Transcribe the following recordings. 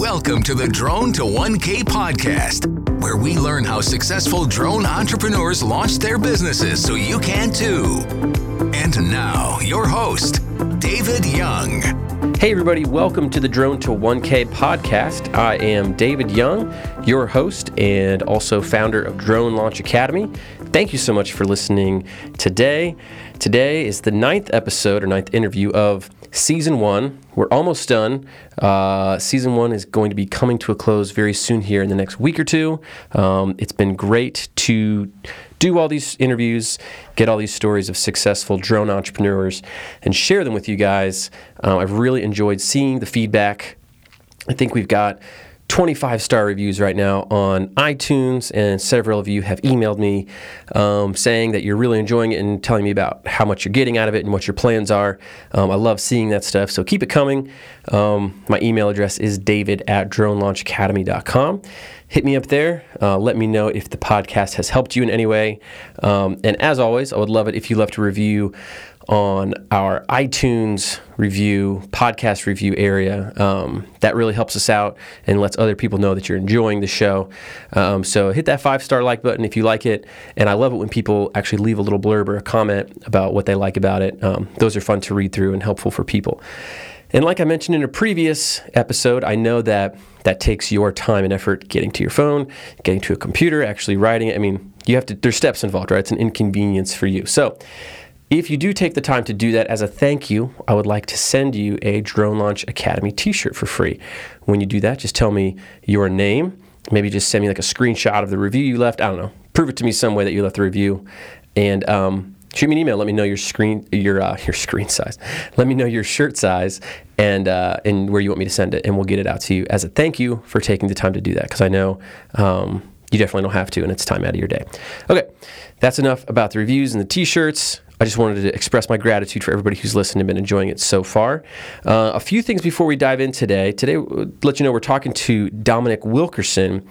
Welcome to the Drone to 1K podcast, where we learn how successful drone entrepreneurs launch their businesses so you can too. And now, your host, David Young. Hey, everybody, welcome to the Drone to 1K podcast. I am David Young, your host and also founder of Drone Launch Academy. Thank you so much for listening today. Today is the ninth episode or ninth interview of season one. We're almost done. Uh, season one is going to be coming to a close very soon here in the next week or two. Um, it's been great to do all these interviews, get all these stories of successful drone entrepreneurs, and share them with you guys. Uh, I've really enjoyed seeing the feedback. I think we've got 25 star reviews right now on iTunes, and several of you have emailed me um, saying that you're really enjoying it and telling me about how much you're getting out of it and what your plans are. Um, I love seeing that stuff, so keep it coming. Um, my email address is david at dronelaunchacademy.com. Hit me up there. Uh, let me know if the podcast has helped you in any way. Um, and as always, I would love it if you left a review on our iTunes review, podcast review area. Um, that really helps us out and lets other people know that you're enjoying the show. Um, so hit that five star like button if you like it. And I love it when people actually leave a little blurb or a comment about what they like about it. Um, those are fun to read through and helpful for people. And like I mentioned in a previous episode, I know that that takes your time and effort getting to your phone, getting to a computer, actually writing it. I mean, you have to, there's steps involved, right? It's an inconvenience for you. So, if you do take the time to do that as a thank you, I would like to send you a Drone Launch Academy t shirt for free. When you do that, just tell me your name. Maybe just send me like a screenshot of the review you left. I don't know. Prove it to me some way that you left the review. And um, shoot me an email. Let me know your screen your uh, your screen size. Let me know your shirt size and uh, and where you want me to send it, and we'll get it out to you as a thank you for taking the time to do that. Because I know um, you definitely don't have to, and it's time out of your day. Okay, that's enough about the reviews and the t-shirts. I just wanted to express my gratitude for everybody who's listened and been enjoying it so far. Uh, a few things before we dive in today. Today, let you know we're talking to Dominic Wilkerson.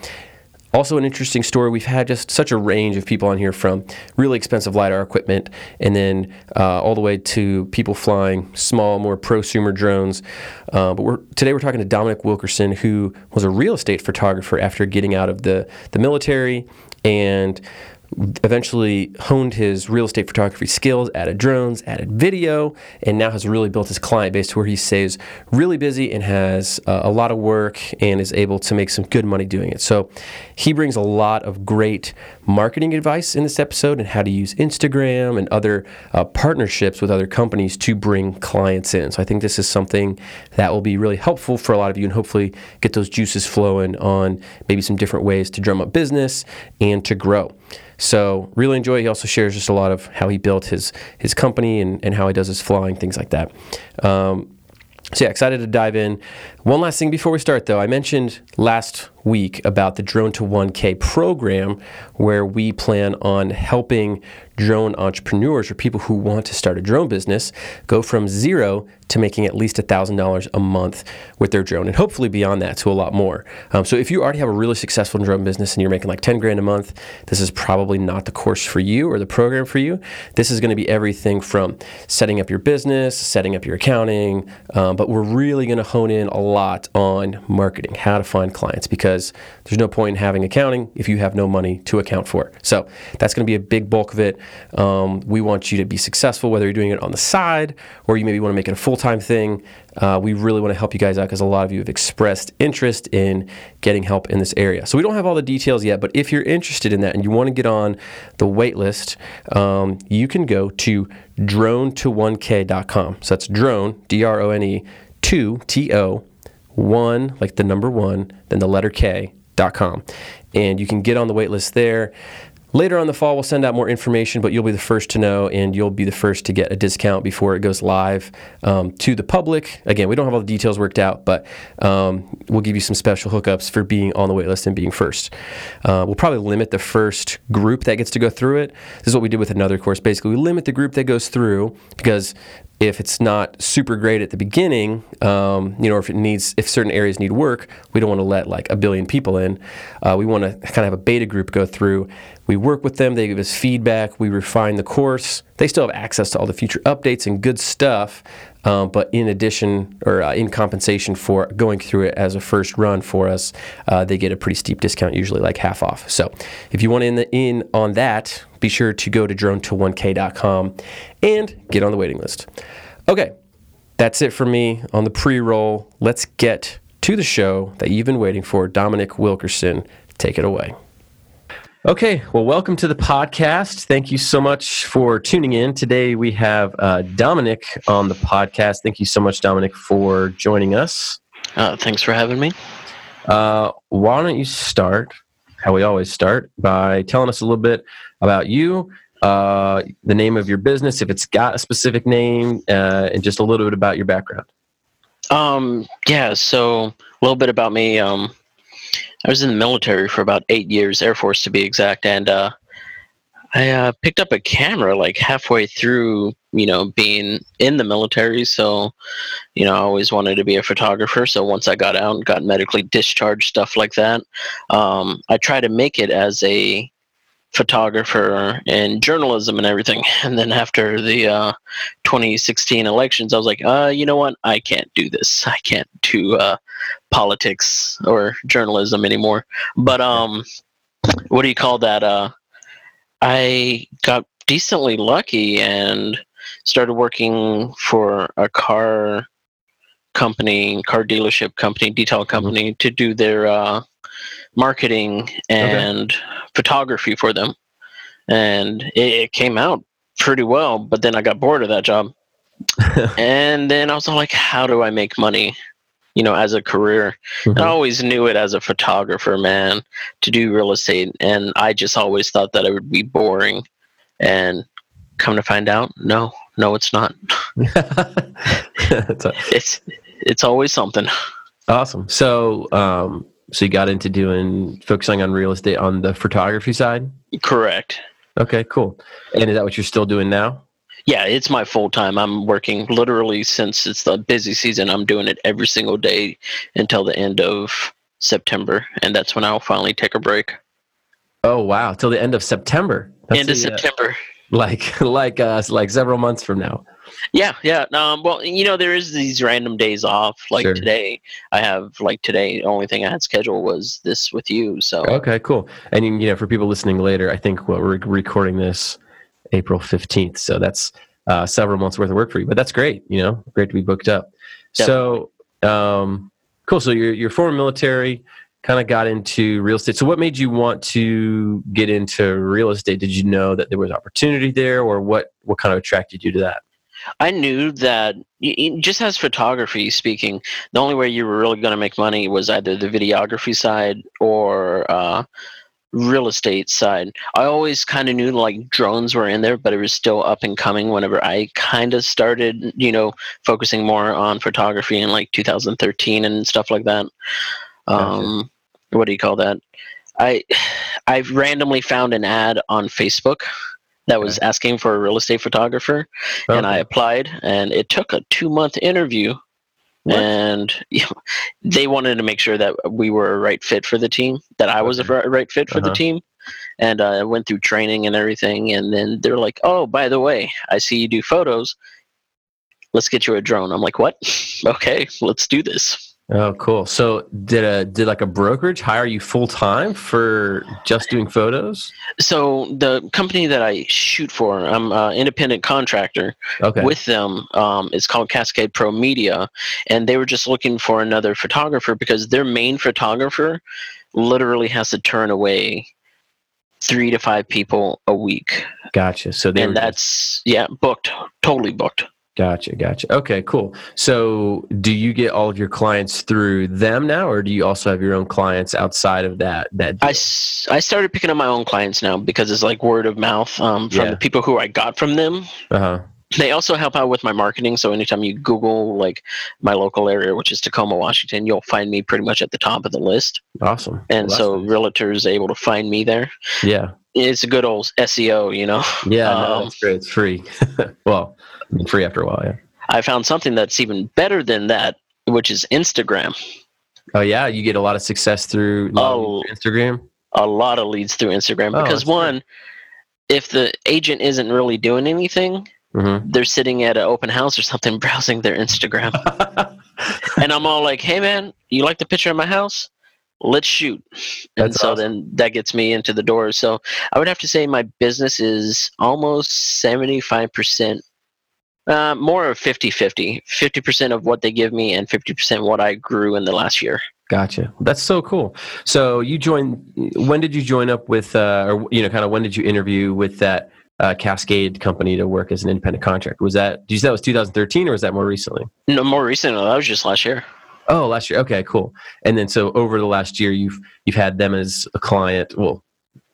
Also, an interesting story. We've had just such a range of people on here from really expensive LiDAR equipment and then uh, all the way to people flying small, more prosumer drones. Uh, but we're, today we're talking to Dominic Wilkerson, who was a real estate photographer after getting out of the, the military and eventually honed his real estate photography skills, added drones, added video, and now has really built his client base to where he stays really busy and has uh, a lot of work and is able to make some good money doing it. So he brings a lot of great marketing advice in this episode and how to use Instagram and other uh, partnerships with other companies to bring clients in. So I think this is something that will be really helpful for a lot of you and hopefully get those juices flowing on maybe some different ways to drum up business and to grow. So really enjoy. He also shares just a lot of how he built his his company and, and how he does his flying, things like that. Um, so yeah, excited to dive in. One last thing before we start, though, I mentioned last week about the Drone to 1K program, where we plan on helping drone entrepreneurs or people who want to start a drone business go from zero to making at least $1,000 a month with their drone and hopefully beyond that to a lot more. Um, so if you already have a really successful drone business and you're making like 10 grand a month, this is probably not the course for you or the program for you. This is going to be everything from setting up your business, setting up your accounting, um, but we're really going to hone in a lot on marketing, how to find clients because there's no point in having accounting if you have no money to account for. So that's going to be a big bulk of it. Um, we want you to be successful, whether you're doing it on the side or you maybe want to make it a full time thing. Uh, we really want to help you guys out because a lot of you have expressed interest in getting help in this area. So we don't have all the details yet, but if you're interested in that and you want to get on the wait list, um, you can go to drone to1k.com. So that's drone, D R O N E, 2 T O, 1, like the number 1, then the letter K.com. And you can get on the wait list there. Later on the fall, we'll send out more information, but you'll be the first to know and you'll be the first to get a discount before it goes live um, to the public. Again, we don't have all the details worked out, but um, we'll give you some special hookups for being on the waitlist and being first. Uh, we'll probably limit the first group that gets to go through it. This is what we did with another course. Basically, we limit the group that goes through because if it's not super great at the beginning, um, you know, if it needs, if certain areas need work, we don't want to let like a billion people in. Uh, we want to kind of have a beta group go through. We work with them, they give us feedback, we refine the course. They still have access to all the future updates and good stuff, Um, but in addition, or uh, in compensation for going through it as a first run for us, uh, they get a pretty steep discount, usually like half off. So if you want in, the, in on that, be sure to go to drone to 1k.com and get on the waiting list. Okay, that's it for me on the pre roll. Let's get to the show that you've been waiting for. Dominic Wilkerson, take it away. Okay, well, welcome to the podcast. Thank you so much for tuning in. Today we have uh, Dominic on the podcast. Thank you so much, Dominic, for joining us. Uh, thanks for having me. Uh, why don't you start, how we always start, by telling us a little bit about you, uh, the name of your business, if it's got a specific name, uh, and just a little bit about your background. Um, yeah, so a little bit about me. Um, I was in the military for about eight years, Air Force to be exact, and uh, I uh, picked up a camera like halfway through, you know, being in the military. So, you know, I always wanted to be a photographer. So once I got out and got medically discharged, stuff like that, um, I tried to make it as a photographer and journalism and everything. And then after the uh, 2016 elections, I was like, uh, you know what? I can't do this. I can't do uh, politics or journalism anymore. But um, what do you call that? Uh, I got decently lucky and started working for a car company, car dealership company, detail mm-hmm. company mm-hmm. to do their uh, marketing and okay. photography for them. And it, it, came out pretty well, but then I got bored of that job. and then I was like, how do I make money? You know, as a career, mm-hmm. and I always knew it as a photographer, man, to do real estate, and I just always thought that it would be boring. And come to find out, no, no, it's not. it's it's always something. Awesome. So, um, so you got into doing focusing on real estate on the photography side? Correct. Okay, cool. And is that what you're still doing now? Yeah, it's my full time. I'm working literally since it's the busy season. I'm doing it every single day until the end of September, and that's when I'll finally take a break. Oh wow! Till the end of September. That's end of the, uh, September. Uh, like like uh like several months from now. Yeah, yeah. Um, well, you know, there is these random days off. Like sure. today, I have like today. The only thing I had scheduled was this with you. So okay, cool. And you know, for people listening later, I think what we're recording this April fifteenth. So that's uh, several months worth of work for you. But that's great. You know, great to be booked up. Definitely. So um, cool. So you're you're former military. Kind of got into real estate. So, what made you want to get into real estate? Did you know that there was opportunity there, or what? What kind of attracted you to that? I knew that just as photography speaking, the only way you were really going to make money was either the videography side or uh, real estate side. I always kind of knew like drones were in there, but it was still up and coming whenever I kind of started, you know, focusing more on photography in like 2013 and stuff like that. Um, what do you call that? I I randomly found an ad on Facebook that was asking for a real estate photographer, okay. and I applied, and it took a two month interview. What? And you know, they wanted to make sure that we were a right fit for the team, that I was a right fit for uh-huh. the team. And uh, I went through training and everything. And then they're like, oh, by the way, I see you do photos. Let's get you a drone. I'm like, what? okay, let's do this. Oh, cool. So did a did like a brokerage hire you full time for just doing photos? So the company that I shoot for, I'm an independent contractor okay. with them. Um, it's called Cascade Pro Media, and they were just looking for another photographer because their main photographer literally has to turn away three to five people a week. Gotcha. So they and that's yeah, booked, totally booked. Gotcha, gotcha. Okay, cool. So, do you get all of your clients through them now, or do you also have your own clients outside of that? That I, I started picking up my own clients now because it's like word of mouth um, from yeah. the people who I got from them. Uh huh. They also help out with my marketing. So anytime you Google like my local area, which is Tacoma, Washington, you'll find me pretty much at the top of the list. Awesome. And well, so nice. realtors able to find me there. Yeah. It's a good old SEO, you know. Yeah, um, no, great. It's free. well, free after a while, yeah. I found something that's even better than that, which is Instagram. Oh yeah, you get a lot of success through oh, Instagram. A lot of leads through Instagram oh, because one, if the agent isn't really doing anything, Mhm. they're sitting at an open house or something browsing their Instagram. and I'm all like, "Hey man, you like the picture of my house? Let's shoot." And That's so awesome. then that gets me into the door. So I would have to say my business is almost 75%, uh, more of 50 50. 50% of what they give me and 50% what I grew in the last year. Gotcha. That's so cool. So you joined. When did you join up with, uh, or you know, kind of when did you interview with that uh, Cascade company to work as an independent contractor? Was that? Did you say that was 2013 or was that more recently? No, more recently, that was just last year. Oh, last year. Okay, cool. And then so over the last year, you've you've had them as a client. Well,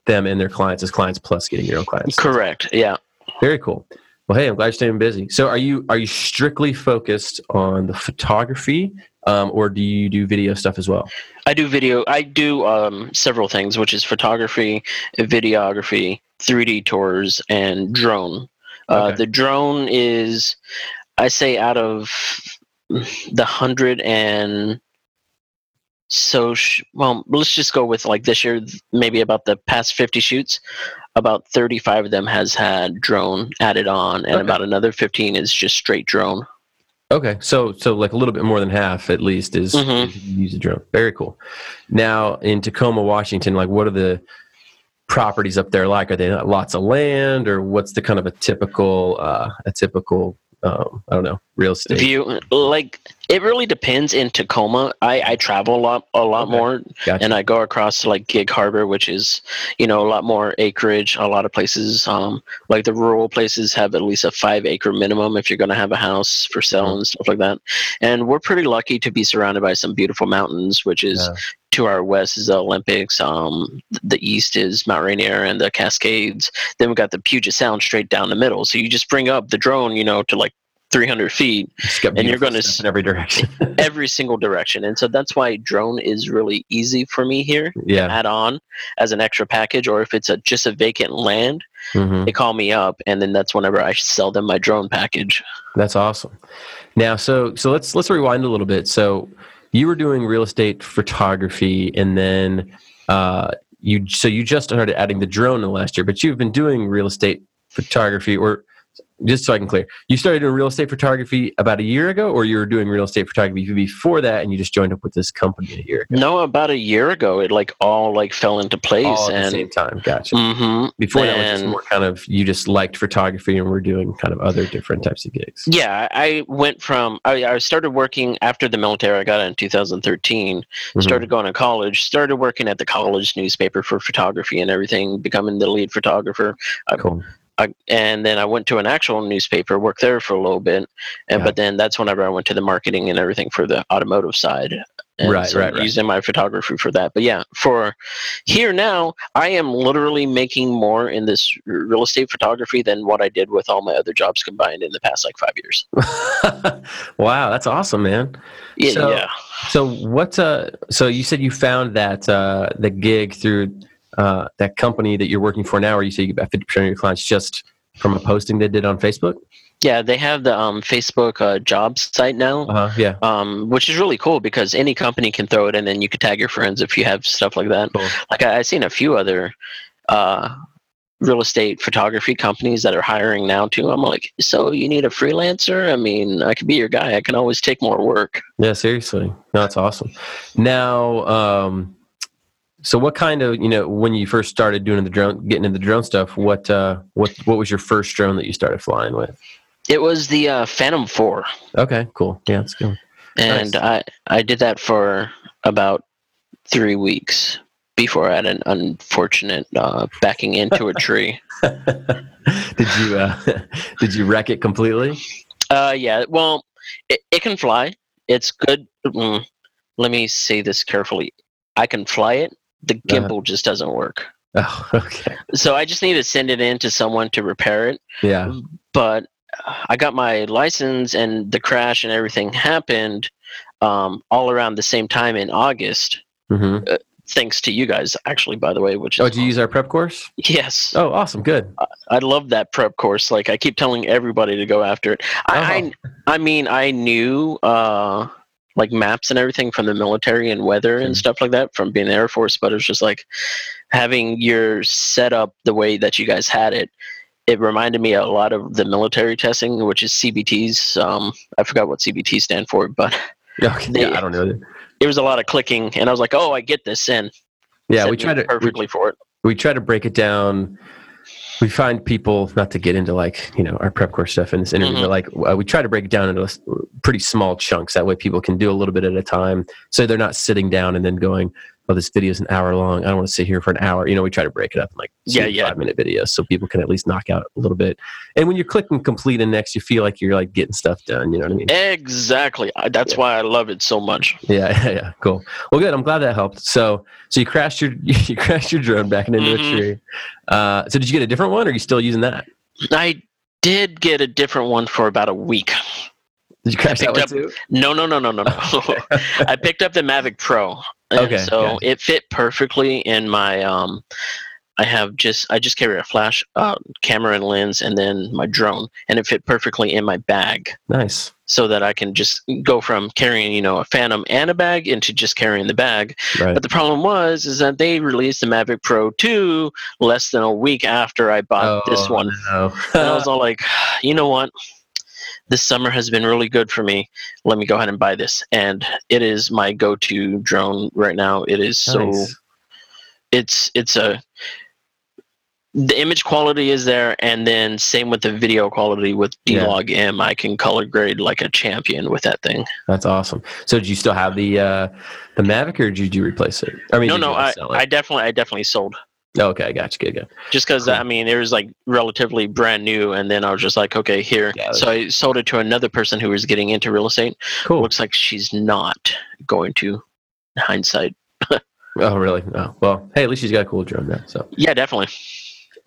them and their clients as clients plus getting your own clients. Correct. Yeah. Very cool. Well, hey, I'm glad you're staying busy. So, are you are you strictly focused on the photography, um, or do you do video stuff as well? I do video. I do um, several things, which is photography, videography, 3D tours, and drone. Uh, Okay. the drone is, I say, out of the hundred and so sh- well, let's just go with like this year, maybe about the past 50 shoots, about 35 of them has had drone added on, and Okay. about another 15 is just straight drone. Okay, so so like a little bit more than half at least is, Mhm. use a drone. Very cool. Now in Tacoma, Washington, like what are the properties up there like? Are they lots of land, or what's the kind of a typical uh, a typical um, I don't know real estate? View like it really depends. In Tacoma, I, I travel a lot, a lot Okay. more, Gotcha. and I go across to like Gig Harbor, which is you know a lot more acreage. A lot of places, um, like the rural places, have at least a five acre minimum if you're going to have a house for sale Mhm. and stuff like that. And we're pretty lucky to be surrounded by some beautiful mountains, which is Yeah. to our west is the Olympics. Um, the east is Mount Rainier and the Cascades. Then we've got the Puget Sound straight down the middle. So you just bring up the drone, you know, to like 300 feet and you're gonna stuff in every direction. every single direction. And so that's why drone is really easy for me here. yeah. Add on as an extra package, or if it's a just a vacant land, hmm they call me up, and then that's whenever I sell them my drone package. That's awesome. Now, so so let's let's rewind a little bit. So you were doing real estate photography, and then uh, you so you just started adding the drone in the last year, but you've been doing real estate photography, or just so I can clear, you started doing real estate photography about a year ago, or you were doing real estate photography before that, and you just joined up with this company a year ago, No, about a year ago, it like all like fell into place, all at the and same time. Gotcha. hmm Before that was just more kind of you just liked photography, and we're doing kind of other different types of gigs. Yeah, I went from I, I started working after the military. I got out in 2013. Mhm. Started going to college. Started working at the college newspaper for photography and everything. Becoming the lead photographer. Cool. I, and then I went to an actual newspaper. Worked there for a little bit. And Yeah. but then that's whenever I went to the marketing and everything for the automotive side. And Right, so right, right. Using my photography for that. But yeah, for here now, I am literally making more in this real estate photography than what I did with all my other jobs combined in the past like five years. wow, that's awesome, man. Yeah, So- yeah. So what? Uh, so you said you found that uh, the gig through uh, that company that you're working for now, or you say you get about fifty percent of your clients just from a posting they did on Facebook. Yeah, they have the um, Facebook uh, jobs site now, Uh huh. Yeah. um, which is really cool because any company can throw it and then you can tag your friends if you have stuff like that. Cool. Like I, I've seen a few other uh, real estate photography companies that are hiring now too. I'm like, so you need a freelancer? I mean, I could be your guy. I can always take more work. Yeah. Seriously. No, that's awesome. Now, um, so what kind of you know when you first started doing the drone, getting into the drone stuff? What uh, what what was your first drone that you started flying with? It was the uh, Phantom 4. Okay. Cool. Yeah. That's good. and Nice. I I did that for about three weeks before I had an unfortunate uh, backing into a tree. did you uh, did you wreck it completely? Uh, yeah, well, it, it can fly. It's good. Mm, let me say this carefully. I can fly it. The Uh-huh. gimbal just doesn't work. Oh, okay. So I just need to send it in to someone to repair it. Yeah. But uh, I got my license, and the crash and everything happened um, all around the same time in August. hmm Thanks to you guys, actually. By the way, which is Oh, did you use our prep course? yes. Oh, awesome. Good. I love that prep course. Like I keep telling everybody to go after it. I, Oh. I, I mean, I knew uh, like maps and everything from the military and weather and Mhm. stuff like that from being the Air Force, but it was just like having your setup the way that you guys had it. it reminded me a lot of the military testing, which is CBTs. Um, I forgot what CBT stand for, but Okay, They- yeah, I don't know. it was a lot of clicking, and I was like, "Oh, I get this." And Yeah, we tried to we, perfectly for it. we try to break it down. We find people not to get into like you know our prep course stuff in this interview, Mhm. but like uh, we try to break it down into pretty small chunks. That way, people can do a little bit at a time, so they're not sitting down and then going, "Oh, this video is an hour long. I don't want to sit here for an hour." You know, we try to break it up in like Yeah, yeah. five minute videos, so people can at least knock out a little bit. And when you're clicking complete and next, you feel like you're like getting stuff done. You know what I mean? Exactly. That's Yeah. why I love it so much. Yeah, yeah, yeah, cool. Well, good. I'm glad that helped. So, so you crashed your you crashed your drone back into Mhm. a tree. Uh, so, did you get a different one, or are you still using that? I did get a different one for about a week. Did you crash that one up- too? No, no, no, no, no, no. I picked up the Mavic Pro. And Okay, So gotcha. it fit perfectly in my um I have just I just carry a flash uh, camera and lens and then my drone and it fit perfectly in my bag Nice. so that I can just go from carrying, you know, a Phantom and a bag into just carrying the bag. Right. But the problem was is that they released the Mavic Pro 2 less than a week after I bought this Oh, one. No. And I was all like, you know what? This summer has been really good for me. Let me go ahead and buy this. And it is my go-to drone right now. It is so it's it's a the image quality is there and then same with the video quality with D-Log M. I can color grade like a champion with that thing. That's awesome. So, do you still have the uh, the Mavic, or did you replace it? I mean, no, no, I? I definitely I definitely sold. Okay, I got. Good, good. just because Cool. I mean it was like relatively brand new, and then I was just like, okay, here. Yeah, so I sold it to another person who was getting into real estate. Cool. Looks like she's not going to. Hindsight, Oh, really? Oh, well. Hey, at least she's got a cool drone now. So, yeah, definitely.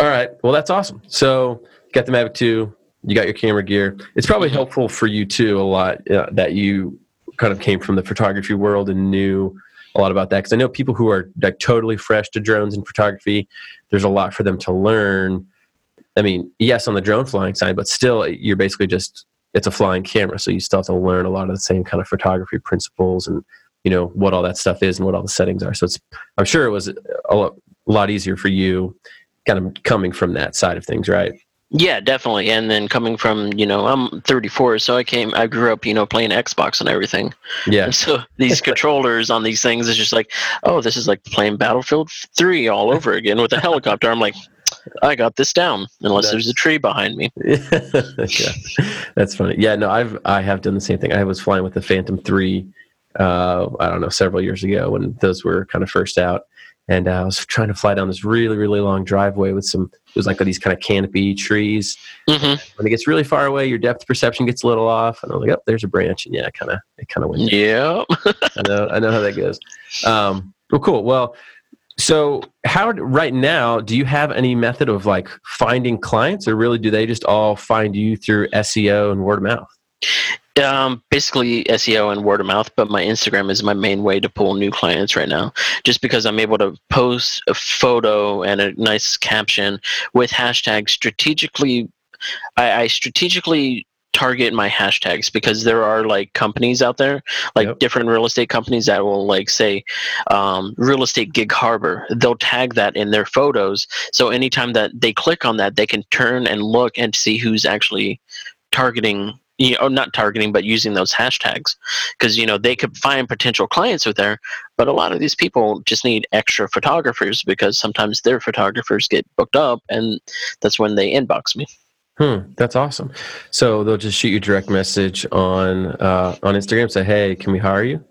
all right. Well, that's awesome. So, you got the Mavic Two. You got your camera gear. It's probably Mhm. helpful for you too a lot uh, that you kind of came from the photography world and knew a lot about that because I know people who are like totally fresh to drones and photography. There's a lot for them to learn. I mean, yes, on the drone flying side, but still, you're basically just it's a flying camera, so you still have to learn a lot of the same kind of photography principles and you know what all that stuff is and what all the settings are. So it's I'm sure it was a lot, easier for you, kind of coming from that side of things, right? Yeah, definitely. And then coming from you know I'm 34, so I came I grew up you know playing Xbox and everything. Yeah, And so these controllers on these things is just like, oh, this is like playing Battlefield 3 all over again with a helicopter. I'm like, I got this down, unless there's a tree behind me. yeah, that's funny. Yeah, no, I've I have done the same thing. I was flying with the Phantom Three. Uh, I don't know, several years ago when those were kind of first out, and uh, I was trying to fly down this really, really long driveway with some. It was like these kind of canopy trees. hmm When it gets really far away, your depth perception gets a little off, and I'm like, oh, there's a branch, and yeah, kind of, it kind of went. Yeah. I know, I know how that goes. Um, well, cool. Well, so how right now do you have any method of like finding clients, or really do they just all find you through SEO and word of mouth? Um, basically SEO and word of mouth, but my Instagram is my main way to pull new clients right now. Just because I'm able to post a photo and a nice caption with hashtags strategically. I, I strategically target my hashtags because there are like companies out there, like Yep. different real estate companies that will like say um, real estate gig harbor. They'll tag that in their photos, so anytime that they click on that, they can turn and look and see who's actually targeting you know not targeting but using those hashtags because you know they could find potential clients with there but a lot of these people just need extra photographers because sometimes their photographers get booked up and that's when they inbox me Hmm, that's awesome. So they'll just shoot you a direct message on uh, on Instagram, say, "Hey, can we hire you?"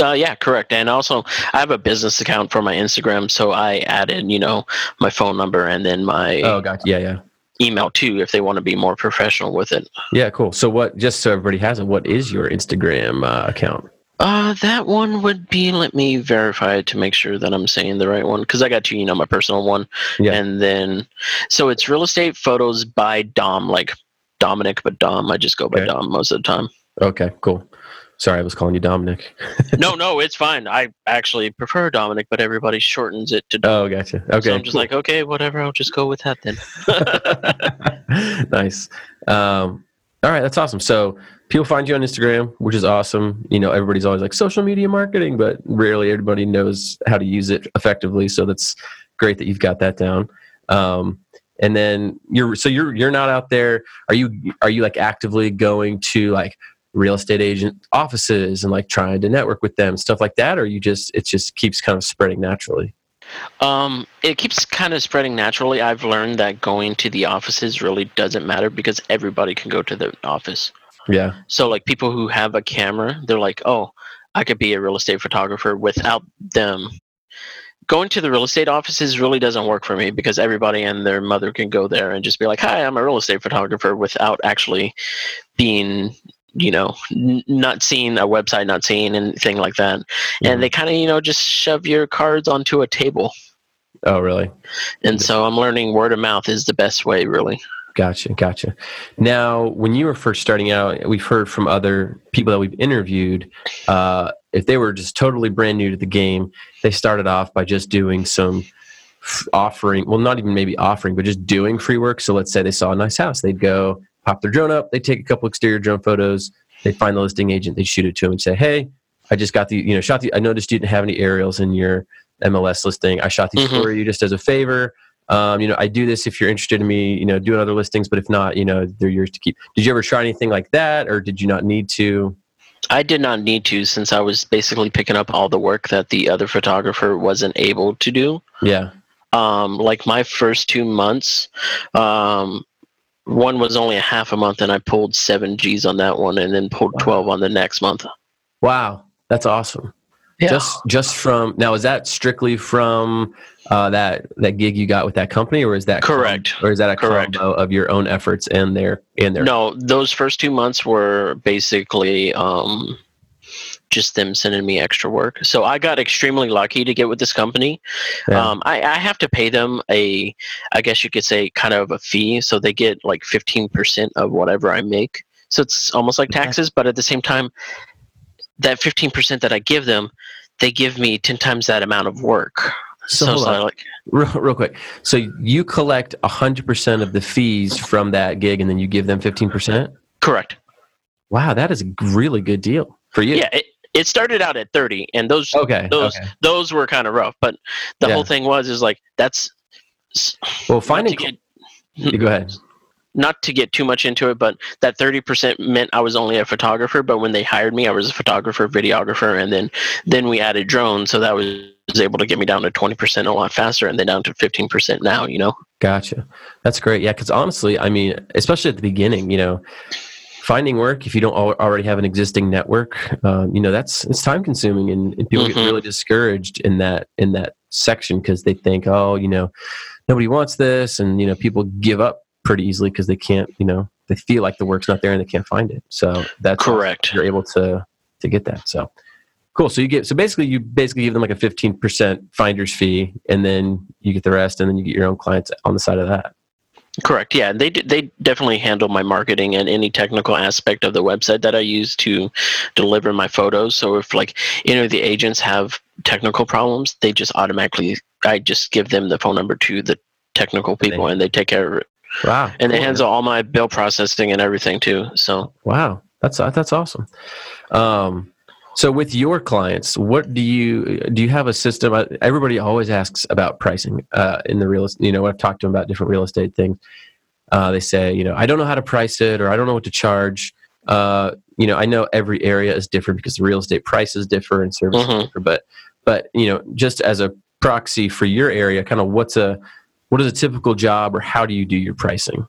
uh, yeah correct and also i have a business account for my instagram so i added you know my phone number and then my Oh, gotcha. Yeah, yeah, email too if they want to be more professional with it yeah. Cool. So what? Just so everybody has it, what is your Instagram uh, account? Uh, that one would be. Let me verify it to make sure that I'm saying the right one because I got two. You know, my personal one, Yeah. and then so it's real estate photos by Dom, like Dominic, but Dom. I just go by Okay. Dom most of the time. Okay, cool. Sorry, I was calling you Dominic. no, no, it's fine. I actually prefer Dominic, but everybody shortens it to Dom. Oh, gotcha. Okay, so I'm just cool. like, okay, whatever. I'll just go with that then. nice. Um, all right, that's awesome. So people find you on Instagram, which is awesome. You know, everybody's always like social media marketing, but rarely everybody knows how to use it effectively. So that's great that you've got that down. Um, and then you're so you're you're not out there. Are you are you like actively going to like real estate agent offices and like trying to network with them stuff like that or you just it just keeps kind of spreading naturally um, it keeps kind of spreading naturally. I've learned that going to the offices really doesn't matter because everybody can go to the office. yeah So, like people who have a camera, they're like, "Oh, I could be a real estate photographer without them." Going to the real estate offices really doesn't work for me because everybody and their mother can go there and just be like, "Hi, I'm a real estate photographer," without actually being you know n- not seeing a website not seeing anything like that Mhm. and they kind of you know just shove your cards onto a table oh really and so i'm learning word of mouth is the best way really Gotcha, gotcha. Now, when you were first starting out, we've heard from other people that we've interviewed. Uh, if they were just totally brand new to the game, they started off by just doing some f- offering. Well, not even maybe offering, but just doing free work. So, let's say they saw a nice house, they'd go pop their drone up, they take a couple exterior drone photos, they find the listing agent, they shoot it to him and say, "Hey, I just got the you know shot the. I noticed you didn't have any aerials in your MLS listing. I shot these Mhm. for you just as a favor." um, you know, I do this if you're interested in me, you know, doing other listings, but if not, you know, they're yours to keep. Did you ever try anything like that or did you not need to? i did not need to since i was basically picking up all the work that the other photographer wasn't able to do Yeah. um, like my first two months um, one was only a half a month and i pulled seven g's on that one and then pulled Wow. 12 on the next month Wow. That's awesome. Yeah. Just, just from now, is that strictly from uh, that, that gig you got with that company or is that, com- Correct. or is that a Correct. combo of your own efforts and their, and their, no those first two months were basically um, just them sending me extra work so i got extremely lucky to get with this company Yeah. um, I, I have to pay them a i guess you could say kind of a fee so they get like 15% of whatever i make so it's almost like taxes but at the same time that 15% that i give them they give me 10 times that amount of work So so, on. like real, real quick. So you collect hundred percent of the fees from that gig and then you give them 15%. correct Wow. That is a really good deal for you. yeah it, it started out at 30 and those Okay. those okay. those were kind of rough but the Yeah. whole thing was is like that's Well, finding, get, go ahead. not to get too much into it but that 30% meant i was only a photographer but when they hired me i was a photographer videographer and then then we added drones so that was was able to get me down to 20% a lot faster and then down to 15% now you know Gotcha. That's great. Yeah, because honestly, I mean, especially at the beginning, you know, finding work if you don't al- already have an existing network, um, you know, that's it's time consuming, and, and people Mhm. get really discouraged in that in that section because they think, oh, you know, nobody wants this, and you know, people give up pretty easily because they can't, you know, they feel like the work's not there and they can't find it. So that's correct you're able to to get that. So cool. So you get so basically you basically give them like a fifteen percent finder's fee, and then you get the rest, and then you get your own clients on the side of that. Correct. Yeah, they they definitely handle my marketing and any technical aspect of the website that I use to deliver my photos. So if like any of the agents have technical problems, they just automatically I just give them the phone number to the technical people and they take care of it. Wow. And they Cool. handle all my bill processing and everything too. So Wow, that's that's awesome. Um, so with your clients, what do you do? You have a system? Everybody always asks about pricing uh, in the real. estate. You know, I've talked to them about different real estate things. Uh, they say, you know, I don't know how to price it, or I don't know what to charge. Uh, you know, I know every area is different because the real estate prices differ and services Mhm. differ. But, but you know, just as a proxy for your area, kind of what's a what is a typical job, or how do you do your pricing?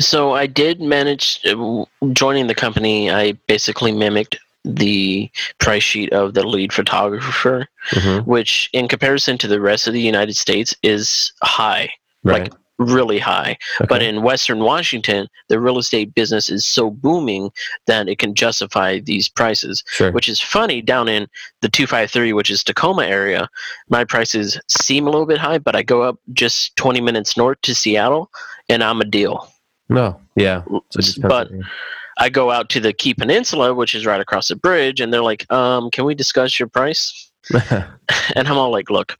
So I did manage uh, joining the company. I basically mimicked the price sheet of the lead photographer, Mhm. which in comparison to the rest of the United States is high, Right. like really high. Okay. But in Western Washington, the real estate business is so booming that it can justify these prices. sure. Which is funny down in the 253, which is Tacoma area, my prices seem a little bit high, but I go up just 20 minutes north to Seattle and I'm a deal. no. Yeah. So it just depends But on. I go out to the Key Peninsula, which is right across the bridge, and they're like, um, "Can we discuss your price?" And I'm all like, "Look,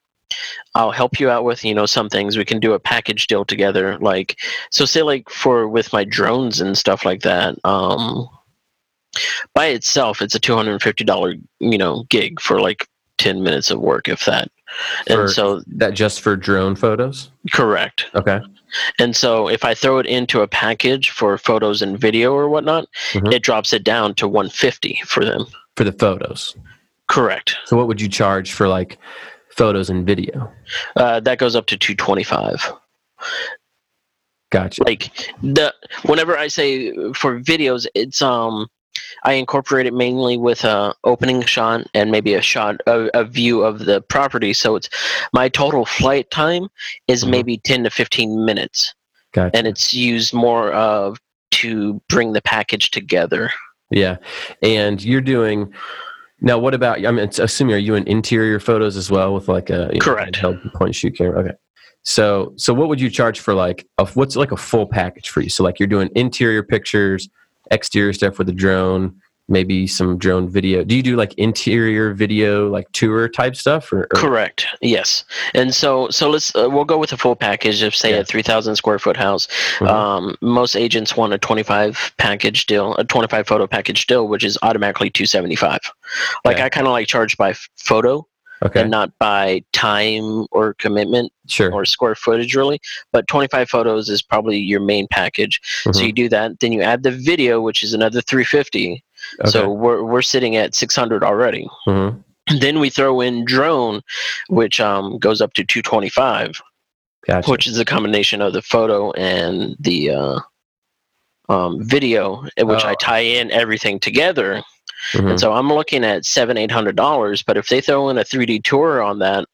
I'll help you out with you know some things. We can do a package deal together. Like, so say like for with my drones and stuff like that. Um, by itself, it's a two hundred and fifty dollar you know gig for like 10 minutes of work, if that. For- and so, That just for drone photos? correct. Okay. And so, if I throw it into a package for photos and video or whatnot, Mhm. it drops it down to 150 for them. For the photos. Correct. So what would you charge for like photos and video? Uh, that goes up to 225. Gotcha. like the whenever i say for videos it's um i incorporate it mainly with a opening shot and maybe a shot a, a view of the property so it's my total flight time is Mhm. maybe 10 to 15 minutes Gotcha. and it's used more of to bring the package together Yeah, and you're doing now. What about? I'm assuming are you in interior photos as well with like a know, Correct. handheld point shoot camera? Okay. So so what would you charge for like a, what's like a full package for you? So like you're doing interior pictures, exterior stuff with a drone, maybe some drone video. Do you do like interior video like tour type stuff or, or correct yes and so so let's uh, we'll go with a full package of say Yeah. a 3000 square foot house Mhm. um, most agents want a 25 package deal a 25 photo package deal which is automatically 275 like Yeah. i kind of like charge by photo okay and not by time or commitment sure or square footage really but 25 photos is probably your main package so Mhm. you do that then you add the video which is another 350 okay. so we're, we're sitting at 600 already Mhm. then we throw in drone which um, goes up to 225 gotcha which is a combination of the photo and the uh, um, video in which Oh. i tie in everything together Mhm. and so i'm looking at seven eight hundred dollars but if they throw in a 3d tour on that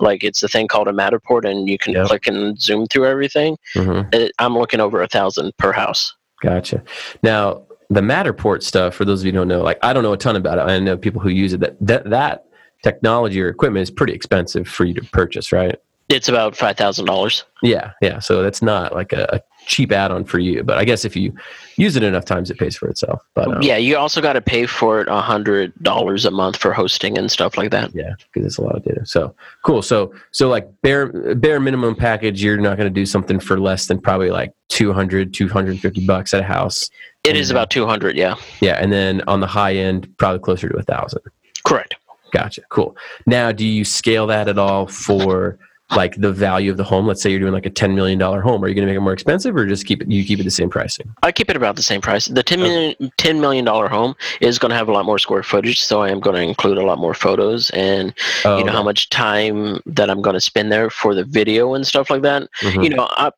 like it's a thing called a matterport and you can Yep. click and zoom through everything Mhm. it, i'm looking over a thousand per house Gotcha. Now, the Matterport stuff, for those of you who don't know, like I don't know a ton about it. I know people who use it. That that, that technology or equipment is pretty expensive for you to purchase, right? It's about five thousand dollars Yeah, yeah. So that's not like a, a cheap add-on for you. But I guess if you use it enough times, it pays for itself. But um, yeah you also got to pay for it a hundred dollars a month for hosting and stuff like that yeah, because it's a lot of data. So cool. So so like bare bare minimum package, you're not going to do something for less than probably like 200, 250 bucks at a house. It is about 200 yeah Yeah, and then on the high end, probably closer to a thousand. correct Gotcha. Cool. Now, do you scale that at all for like the value of the home? Let's say you're doing like a ten million dollar home. Are you going to make it more expensive, or just keep it? You keep it the same pricing? I keep it about the same price. The 10 million, $10 million home is going to have a lot more square footage, so I am going to include a lot more photos and Oh, you know how much time that I'm going to spend there for the video and stuff like that. mhm. You know, I,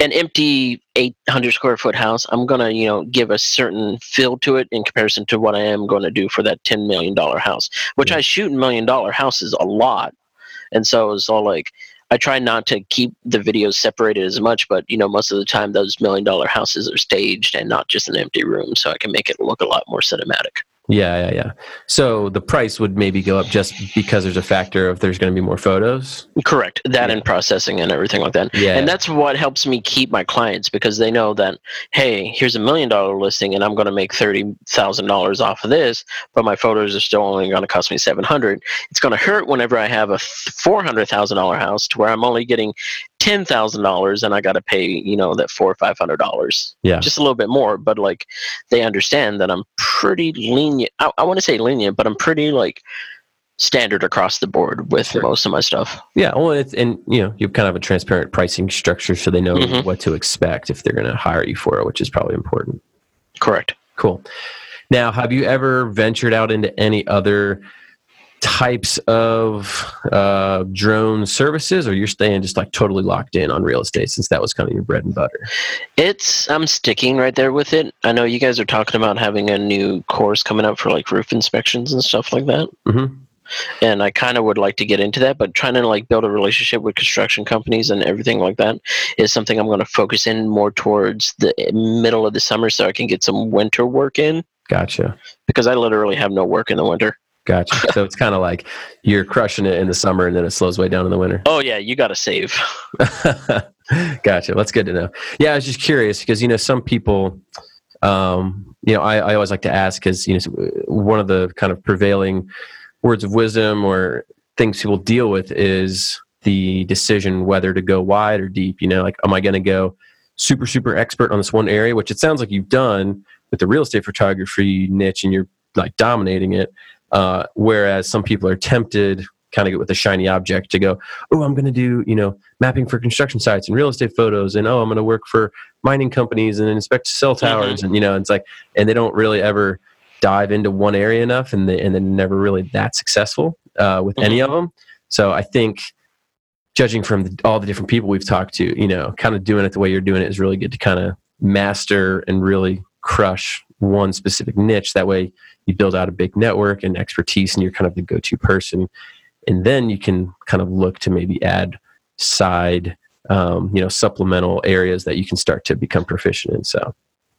an empty 800 square foot house, I'm going to you know give a certain feel to it in comparison to what I am going to do for that 10 million dollar house, which Yeah. I shoot million dollar houses a lot, and so it's all like. I try not to keep the videos separated as much, but you know, most of the time those million dollar houses are staged and not just an empty room, so I can make it look a lot more cinematic. Yeah, yeah, yeah. So the price would maybe go up just because there's a factor of there's going to be more photos. Correct. That Yeah. and processing and everything like that. Yeah, And that's what helps me keep my clients because they know that, hey, here's a million dollar listing and I'm going to make $30,000 off of this, but my photos are still only going to cost me 700 It's going to hurt whenever I have a $400,000 house to where I'm only getting $10,000 and I got to pay, you know, that four or $500. yeah, Just a little bit more, but like they understand that I'm pretty lenient. I, I want to say lenient, but I'm pretty like standard across the board with Sure. most of my stuff. yeah. Well, it's and you know you kind of have a transparent pricing structure, so they know Mhm. what to expect if they're going to hire you for it, which is probably important. Correct. Cool. Now, have you ever ventured out into any other types of uh, drone services, or you're staying just like totally locked in on real estate since that was kind of your bread and butter? It's I'm sticking right there with it. I know you guys are talking about having a new course coming up for like roof inspections and stuff like that. hmm And I kind of would like to get into that, but trying to like build a relationship with construction companies and everything like that is something I'm going to focus in more towards the middle of the summer so I can get some winter work in Gotcha. because I literally have no work in the winter. Gotcha. so it's kind of like you're crushing it in the summer and then it slows way down in the winter. Oh yeah, you got to save. gotcha. That's good to know. Yeah, I was just curious because you know some people, um, you know, I, I always like to ask because you know one of the kind of prevailing words of wisdom or things people deal with is the decision whether to go wide or deep. You know, like am I going to go super super expert on this one area, which it sounds like you've done with the real estate photography niche, and you're like dominating it. Uh, whereas some people are tempted, kind of get with a shiny object, to go, oh, I'm going to do you know mapping for construction sites and real estate photos, and oh, I'm going to work for mining companies and inspect cell towers, and you know, it's like, and they don't really ever dive into one area enough, and they, and then never really that successful uh, with any of them. So I think judging from the, all the different people we've talked to, you know, kind of doing it the way you're doing it is really good to kind of master and really crush one specific niche. That way you build out a big network and expertise and you're kind of the go-to person. And then you can kind of look to maybe add side, um, you know, supplemental areas that you can start to become proficient in. So,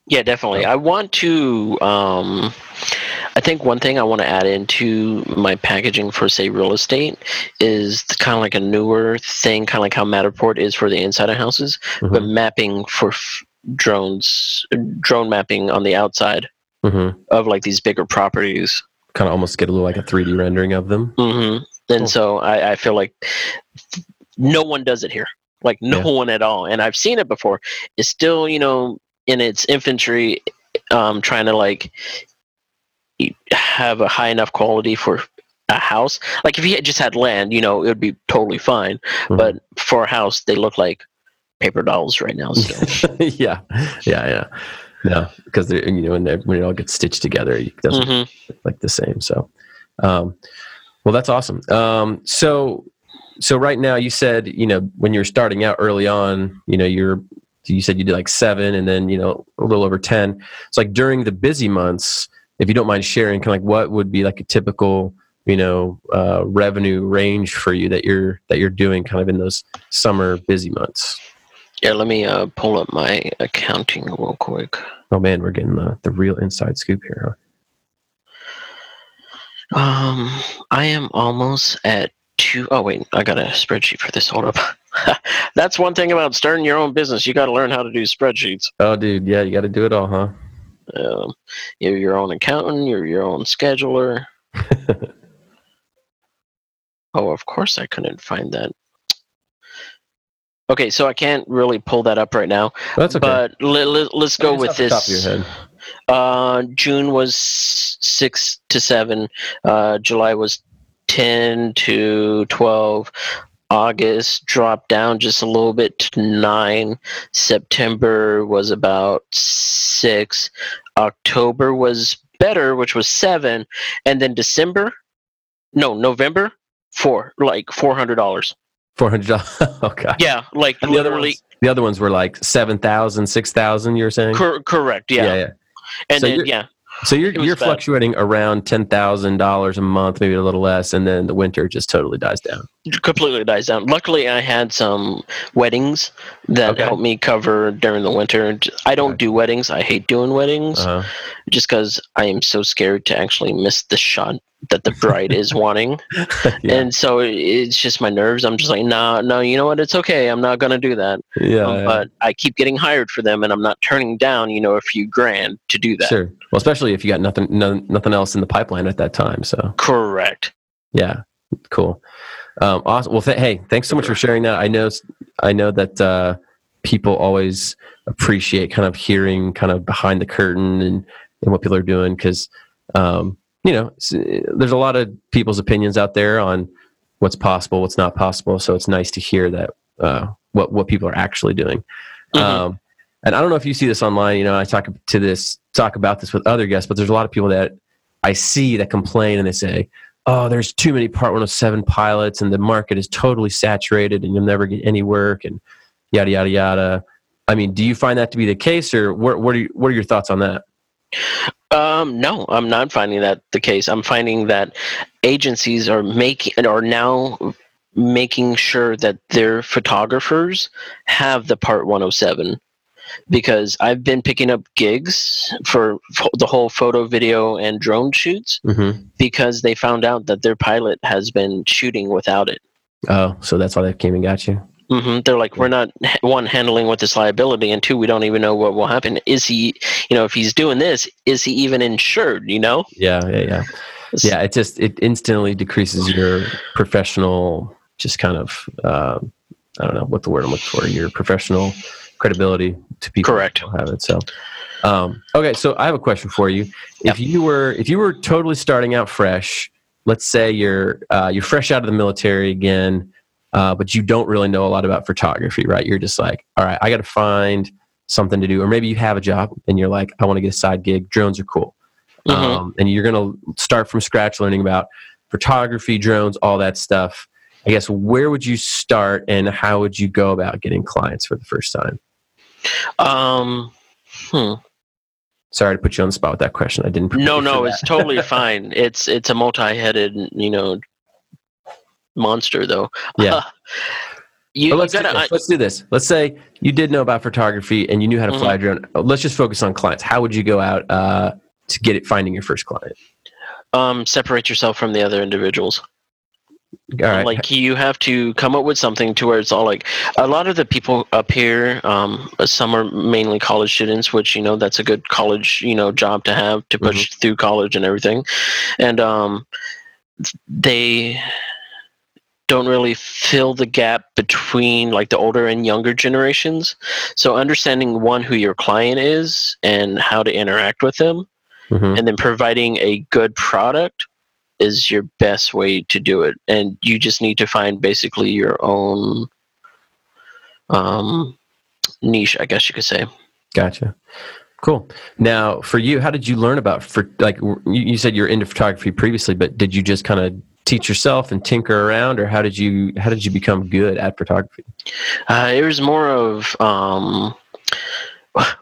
Yeah, definitely. I want to. Um, I think one thing I want to add into my packaging for, say, real estate is kind of like a newer thing, kind of like how Matterport is for the inside of houses, but Mhm. mapping for f- drones, drone mapping on the outside hmm of like these bigger properties. kind of almost get a little like a 3D rendering of them. hmm And Cool. so I, I feel like no one does it here, like no Yeah. one at all. And I've seen it before. It's still, you know, in its infantry, um, trying to like have a high enough quality for a house. Like if you had just had land, you know, it would be totally fine. Mhm. But for a house, they look like paper dolls right now. Still. yeah, yeah, yeah. No, because they're you know when, they, when it all gets stitched together, it doesn't hmm look like the same. So, um, well, that's awesome. Um, so, so right now, you said you know when you're starting out early on, you know you're you said you did like seven, and then you know a little over ten. It's like during the busy months, if you don't mind sharing, kind of like what would be like a typical you know uh, revenue range for you that you're that you're doing kind of in those summer busy months. Yeah, let me uh, pull up my accounting real quick. Oh man, we're getting the, the real inside scoop here. Huh? Um, I am almost at two oh wait, I got a spreadsheet for this. Hold up. That's one thing about starting your own business. You got to learn how to do spreadsheets. Oh, dude, yeah, you got to do it all, huh? Um, you're your own accountant. You're your own scheduler. oh, of course, I couldn't find that. Okay, so I can't really pull that up right now. That's okay. But let, let, us go with off the top of this. your head. Uh, June was six to seven. Uh, July was ten to twelve. August dropped down just a little bit to nine. September was about six. October was better, which was seven, and then December, no, November, four, like four hundred dollars. Four hundred dollars. okay. Yeah, like And the other ones, the other ones were like seven thousand, six thousand. You're saying? cor- correct. Yeah, yeah, yeah. and So then you're- yeah, So you're you're bad. fluctuating around ten thousand dollars a month, maybe a little less, and then the winter just totally dies down. completely dies down. Luckily, I had some weddings that Okay. helped me cover during the winter. I don't Okay. do weddings. I hate doing weddings Uh-huh. just because I am so scared to actually miss the shot that the bride is wanting. yeah, And so it's just my nerves. I'm just like, no, no, you know what? It's okay. I'm not going to do that. yeah, Um, yeah. But I keep getting hired for them and I'm not turning down, you know, a few grand to do that. sure. Well, especially if you got nothing, no, nothing else in the pipeline at that time. So Correct. Yeah, cool. Um, awesome. Well, th- hey, thanks so much for sharing that. I know, I know that uh, people always appreciate kind of hearing kind of behind the curtain and, and what people are doing because, um, you know, there's a lot of people's opinions out there on what's possible, what's not possible. So it's nice to hear that uh, what what people are actually doing. Mhm. Um, and I don't know if you see this online. You know, I talk to this talk about this with other guests, but there's a lot of people that I see that complain and they say, "Oh, there's too many Part 107 pilots, and the market is totally saturated, and you'll never get any work." And yada yada yada. I mean, do you find that to be the case, or what? What are you, what are your thoughts on that? Um, no, I'm not finding that the case. I'm finding that agencies are making are now making sure that their photographers have the Part 107 because I've been picking up gigs for the whole photo, video, and drone shoots Mm-hmm. because they found out that their pilot has been shooting without it. Oh, so that's why they came and got you. Hmm They're like, we're not one handling with this liability, and two, we don't even know what will happen. Is he, you know, if he's doing this, is he even insured? You know? Yeah, yeah, yeah. Yeah, it just it instantly decreases your professional, just kind of, um, I don't know what the word I'm looking for. Your professional credibility to people Correct. have it. So, um, okay, so I have a question for you. If you were if you were totally starting out fresh, let's say you're uh, you're fresh out of the military again, uh, but you don't really know a lot about photography, right? You're just like, all right, I got to find something to do, or maybe you have a job and you're like, I want to get a side gig. Drones are cool, Mhm. um, and you're gonna start from scratch, learning about photography, drones, all that stuff. I guess where would you start, and how would you go about getting clients for the first time? Um, hmm. Sorry to put you on the spot with that question. I didn't. No, no, it's totally fine. It's it's a multi-headed, you know, monster though. Yeah. you, But you let's, do gotta, this. let's do this. Let's say you did know about photography and you knew how to Mm-hmm. fly a drone. Let's just focus on clients. How would you go out uh, to get it finding your first client? um, separate yourself from the other individuals. All right. Like you have to come up with something to where it's all like a lot of the people up here. Um, some are mainly college students, which you know that's a good college you know job to have to push through college and everything, and um, they don't really fill the gap between like the older and younger generations. So understanding one who your client is and how to interact with them Mhm. and then providing a good product is your best way to do it and you just need to find basically your own um niche i guess you could say Gotcha. Cool. Now, for you, how did you learn about for like you said you're into photography previously, but did you just kind of teach yourself and tinker around, or how did you how did you become good at photography? uh, it was more of um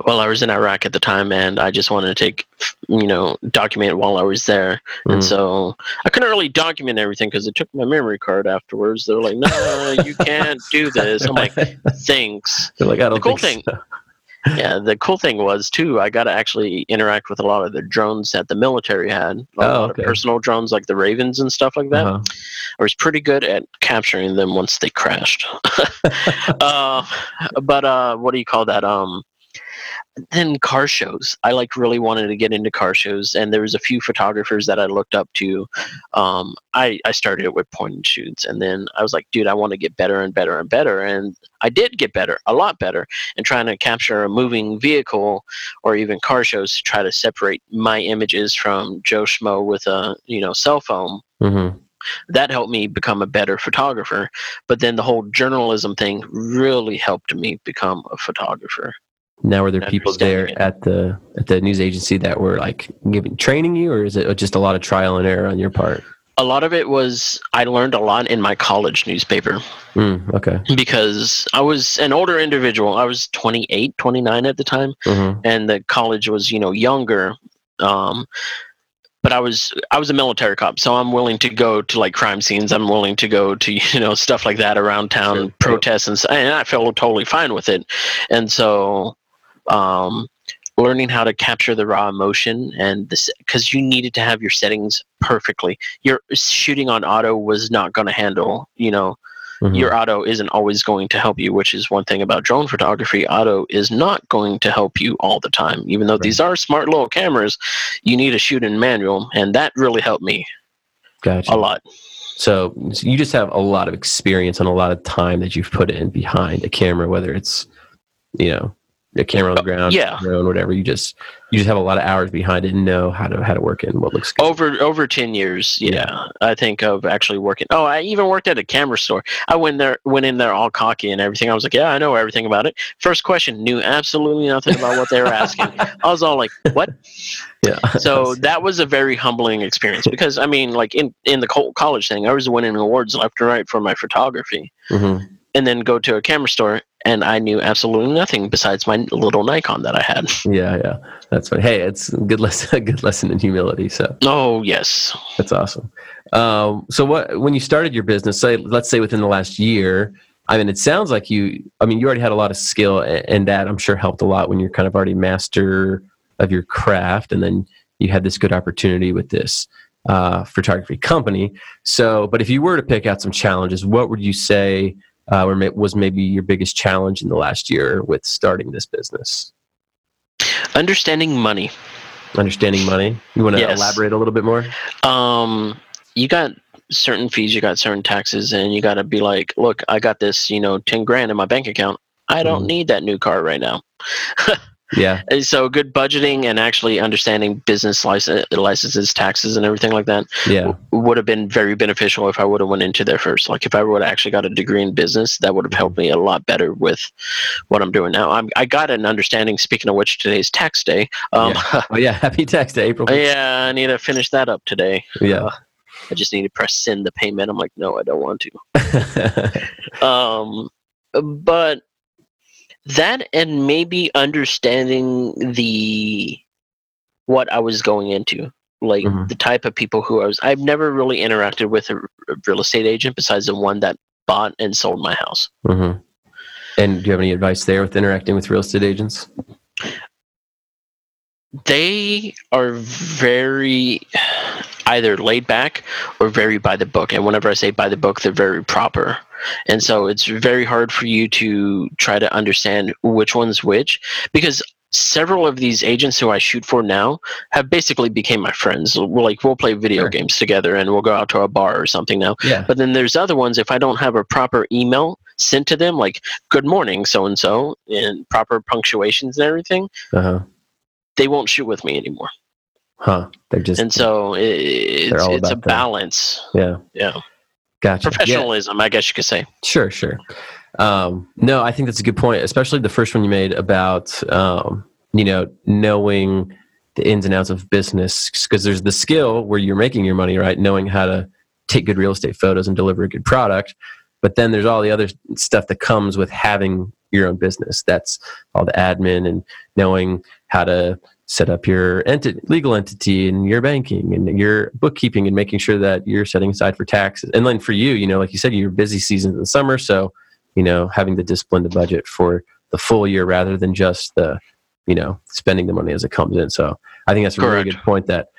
well i was in iraq at the time and i just wanted to take you know document while i was there Mm. and so i couldn't really document everything because it took my memory card afterwards they're like no you can't do this i'm like thanks They're like, I don't the cool think thing so. Yeah, the cool thing was too. I got to actually interact with a lot of the drones that the military had. A Oh, lot okay. of personal drones, like the Ravens and stuff like that. Uh-huh. I was pretty good at capturing them once they crashed. uh, but uh, what do you call that? Um, then car shows. I like really wanted to get into car shows, and there was a few photographers that I looked up to. Um, I I started it with point and shoots, and then I was like, dude, I want to get better and better and better, and I did get better, a lot better, and trying to capture a moving vehicle or even car shows to try to separate my images from Joe Schmo with a you know cell phone Mhm. that helped me become a better photographer. But then the whole journalism thing really helped me become a photographer. Now, were there people there it. at the at the news agency that were like giving training you, or is it just a lot of trial and error on your part? A lot of it was I learned a lot in my college newspaper Mm, okay. because I was an older individual. I was 28, 29 at the time, Mhm. and the college was, you know, younger. Um, but I was I was a military cop, so I'm willing to go to like crime scenes. I'm willing to go to you know stuff like that around town, Sure. protests, and, and I felt totally fine with it. And so, um, learning how to capture the raw emotion and this because you needed to have your settings perfectly. Your shooting on auto was not going to handle you know Mhm. your auto isn't always going to help you, which is one thing about drone photography. Auto is not going to help you all the time. Even though these are smart little cameras, you need to shoot in manual, and that really helped me gotcha. a lot. So, so you just have a lot of experience and a lot of time that you've put in behind a camera, whether it's you know a camera on the ground, yeah. drone, whatever. You just you just have a lot of hours behind it and know how to how to work and what looks good. Over over ten years, yeah, Yeah. I think of actually working. Oh, I even worked at a camera store. I went there, went in there all cocky and everything. I was like, yeah, I know everything about it. First question, knew absolutely nothing about what they were asking. I was all like, what? yeah. so that was a very humbling experience because I mean, like in in the college thing, I was winning awards left and right for my photography, Mhm. and then go to a camera store and I knew absolutely nothing besides my little Nikon that I had. Yeah, yeah. That's fine. Hey, it's a good lesson. A good lesson in humility. So Oh yes, that's awesome. Um, so, what when you started your business? Say, let's say within the last year. I mean, it sounds like you. I mean, you already had a lot of skill, and that I'm sure helped a lot when you're kind of already master of your craft, and then you had this good opportunity with this uh, photography company. So, but if you were to pick out some challenges, what would you say uh, ma- was maybe your biggest challenge in the last year with starting this business? understanding money. Understanding money. You want to Yes. elaborate a little bit more? Um, you got certain fees, you got certain taxes, and you got to be like, look, I got this, you know, ten grand in my bank account. I don't Mhm. need that new car right now. Yeah. And so good budgeting and actually understanding business license, licenses, taxes, and everything like that Yeah. would have been very beneficial if I would have went into there first. Like if I would have actually got a degree in business, that would have helped me a lot better with what I'm doing now. I'm, I got an understanding. Speaking of which, today's tax day. Um, Oh yeah. Happy tax day, April. yeah, I need to finish that up today. Yeah. Uh, I just need to press send the payment. I'm like, no, I don't want to. Um, but that and maybe understanding the what I was going into, like Mhm. the type of people who I was. I've never really interacted with a, real estate agent besides the one that bought and sold my house. hmm And do you have any advice there with interacting with real estate agents? They are very either laid back or very by the book. And whenever I say by the book, they're very proper. And so it's very hard for you to try to understand which one's which because several of these agents who I shoot for now have basically became my friends. We're like we'll play video Sure. games together and we'll go out to a bar or something now. Yeah. But then there's other ones if I don't have a proper email sent to them like good morning so and so and proper punctuations and everything, Uh huh. they won't shoot with me anymore. Huh. They're just. and so i- it's, it's a balance yeah. yeah Gotcha. Yeah. professionalism i guess you could say Sure, sure. Um, no, I think that's a good point, especially the first one you made about um, you know knowing the ins and outs of business because there's the skill where you're making your money, right? Knowing how to take good real estate photos and deliver a good product, but then there's all the other stuff that comes with having your own business. That's all the admin and knowing how to set up your enti- legal entity and your banking and your bookkeeping and making sure that you're setting aside for taxes. And then for you, you know, like you said, you're busy season in the summer, so you know, having the discipline to budget for the full year rather than just the, you know, spending the money as it comes in. So I think that's a really good point that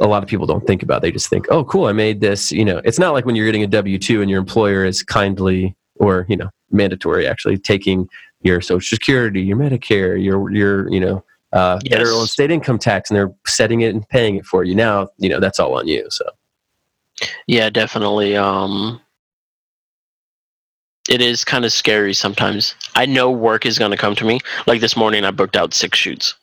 a lot of people don't think about. They just think, oh, cool, I made this. You know, it's not like when you're getting a W 2 and your employer is kindly or, you know, mandatory actually taking your social security, your Medicare, your, your, you know, uh, federal and state income tax, and they're setting it and paying it for you. Now, you know, that's all on you. So, yeah definitely um it is kind of scary sometimes. I know work is going to come to me. Like this morning i booked out six shoots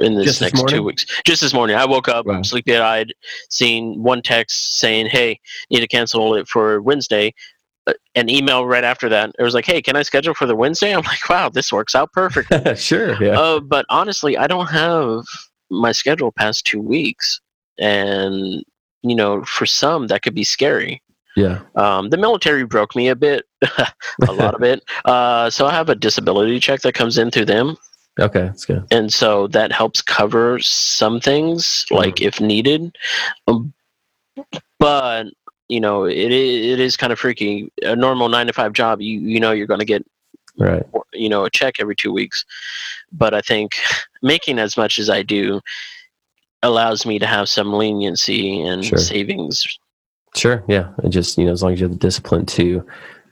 in this Just this next two weeks. Just this morning. I woke up Wow. sleepy eyed seen one text saying hey need to cancel it for wednesday an email right after that it was like hey can i schedule for the wednesday i'm like wow this works out perfect sure. Yeah. Uh, but honestly, I don't have my schedule past two weeks, and you know, for some that could be scary. yeah. Um, the military broke me a bit, a lot of it. Uh, so I have a disability check that comes in through them, Okay. That's good. and so that helps cover some things, like if needed. Um, but you know, it it is kind of freaky. A normal nine to five job, you you know, you're going to get Right. you know a check every two weeks but i think making as much as i do allows me to have some leniency and Sure. savings Sure. Yeah. And just, you know, as long as you have the discipline to,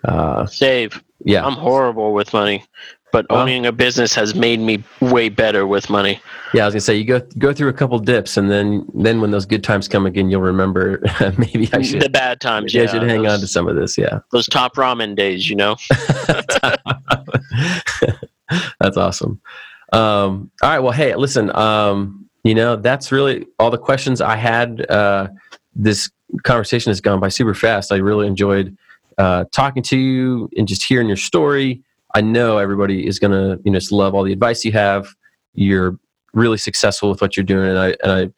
uh, save yeah. i'm horrible with money but Well- owning a business has made me way better with money Yeah, I was gonna say you go go through a couple dips, and then then when those good times come again, you'll remember maybe I should the bad times yeah I should hang those, on to some of this. Yeah, those top ramen days you know that's awesome. Um, all right, well, hey, listen, um, you know that's really all the questions I had. Uh, this conversation has gone by super fast. I really enjoyed uh, talking to you and just hearing your story. I know everybody is gonna you know just love all the advice you have. You're really successful with what you're doing, and I and I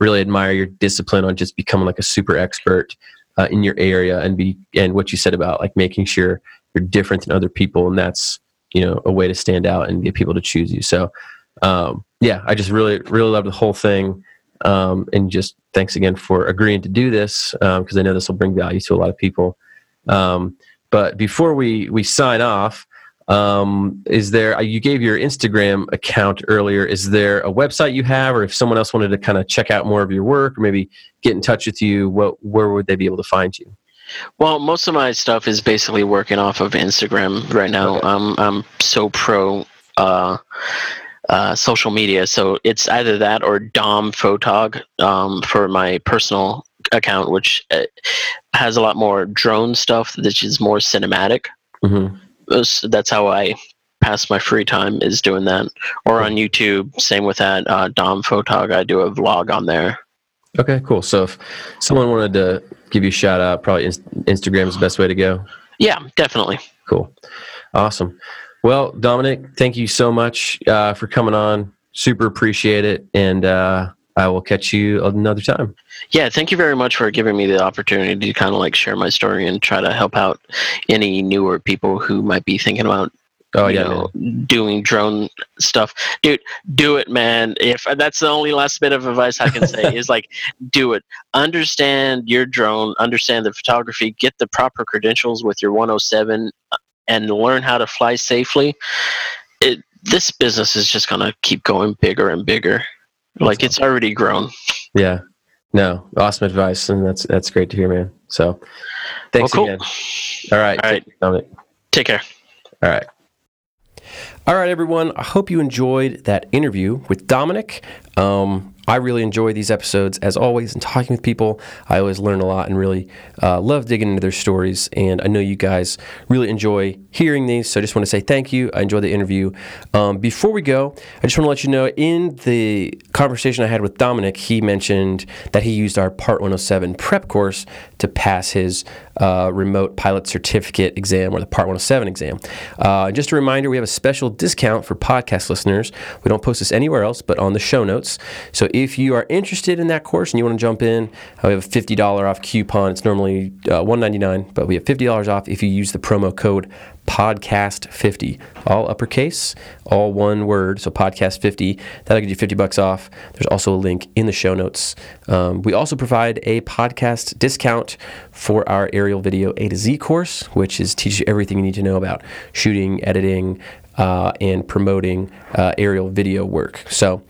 really admire your discipline on just becoming like a super expert uh, in your area and be and what you said about like making sure you're different than other people, and that's you know a way to stand out and get people to choose you. So um, yeah, I just really really love the whole thing, um, and just thanks again for agreeing to do this because I know this will bring value to a lot of people. Um, but before we we sign off, um, is there uh, you gave your Instagram account earlier? Is there a website you have, or if someone else wanted to kind of check out more of your work, or maybe get in touch with you, what where would they be able to find you? Well, most of my stuff is basically working off of Instagram right now. Okay. I'm I'm so pro uh, uh, social media, so it's either that or Dom Photog um, for my personal account, which uh, has a lot more drone stuff, which is more cinematic. hmm Uh, so that's how I pass my free time is doing that, or on YouTube. Same with that uh, Dom Photog. I do a vlog on there. Okay, cool. So if someone wanted to give you a shout out, probably Instagram is the best way to go. Yeah, definitely. Cool. Awesome. Well, Dominic, thank you so much uh, for coming on. Super appreciate it. And uh, I will catch you another time. Yeah, thank you very much for giving me the opportunity to kind of like share my story and try to help out any newer people who might be thinking about oh yeah know, doing drone stuff. Dude do it man. If that's the only last bit of advice i can say is like do it. Understand your drone understand the photography get the proper credentials with your 107 uh, and learn how to fly safely. It this business is just gonna keep going bigger and bigger like it's already grown. Yeah. No awesome advice and that's that's great to hear man. So thanks well, cool. again. All right. All right. Take care. All right. All right, everyone. I hope you enjoyed that interview with Dominic. Um, I really enjoy these episodes as always and talking with people. I always learn a lot and really uh, love digging into their stories. And I know you guys really enjoy hearing these. So I just want to say thank you. I enjoyed the interview. Um, before we go, I just want to let you know in the conversation I had with Dominic, he mentioned that he used our Part 107 prep course to pass his uh, remote pilot certificate exam or the Part 107 exam. Uh, just a reminder, we have a special discount for podcast listeners. We don't post this anywhere else, but on the show notes. So if you are interested in that course and you want to jump in, uh, we have a $50 off coupon. It's normally uh, 199, but we have $50 off if you use the promo code podcast 50 all uppercase all one word so podcast 50 that'll get you 50 bucks off. There's also a link in the show notes. Um, we also provide a podcast discount for our aerial video a to z course which is teaches you everything you need to know about shooting editing uh, and promoting uh, aerial video work. So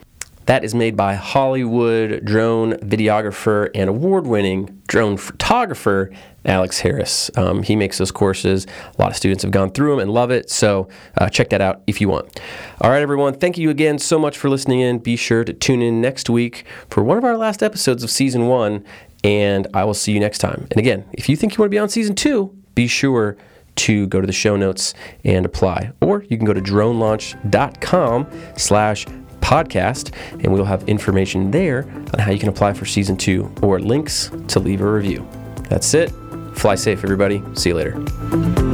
that is made by Hollywood drone videographer and award winning drone photographer Alex Harris. Um, he makes those courses. A lot of students have gone through them and love it. So uh, check that out if you want. All right, everyone. Thank you again so much for listening in. Be sure to tune in next week for one of our last episodes of season one. And I will see you next time. And again, if you think you want to be on season two, be sure to go to the show notes and apply. Or you can go to dronelaunch.com slash podcast, and we'll have information there on how you can apply for season two or links to leave a review. That's it. Fly safe, everybody. See you later.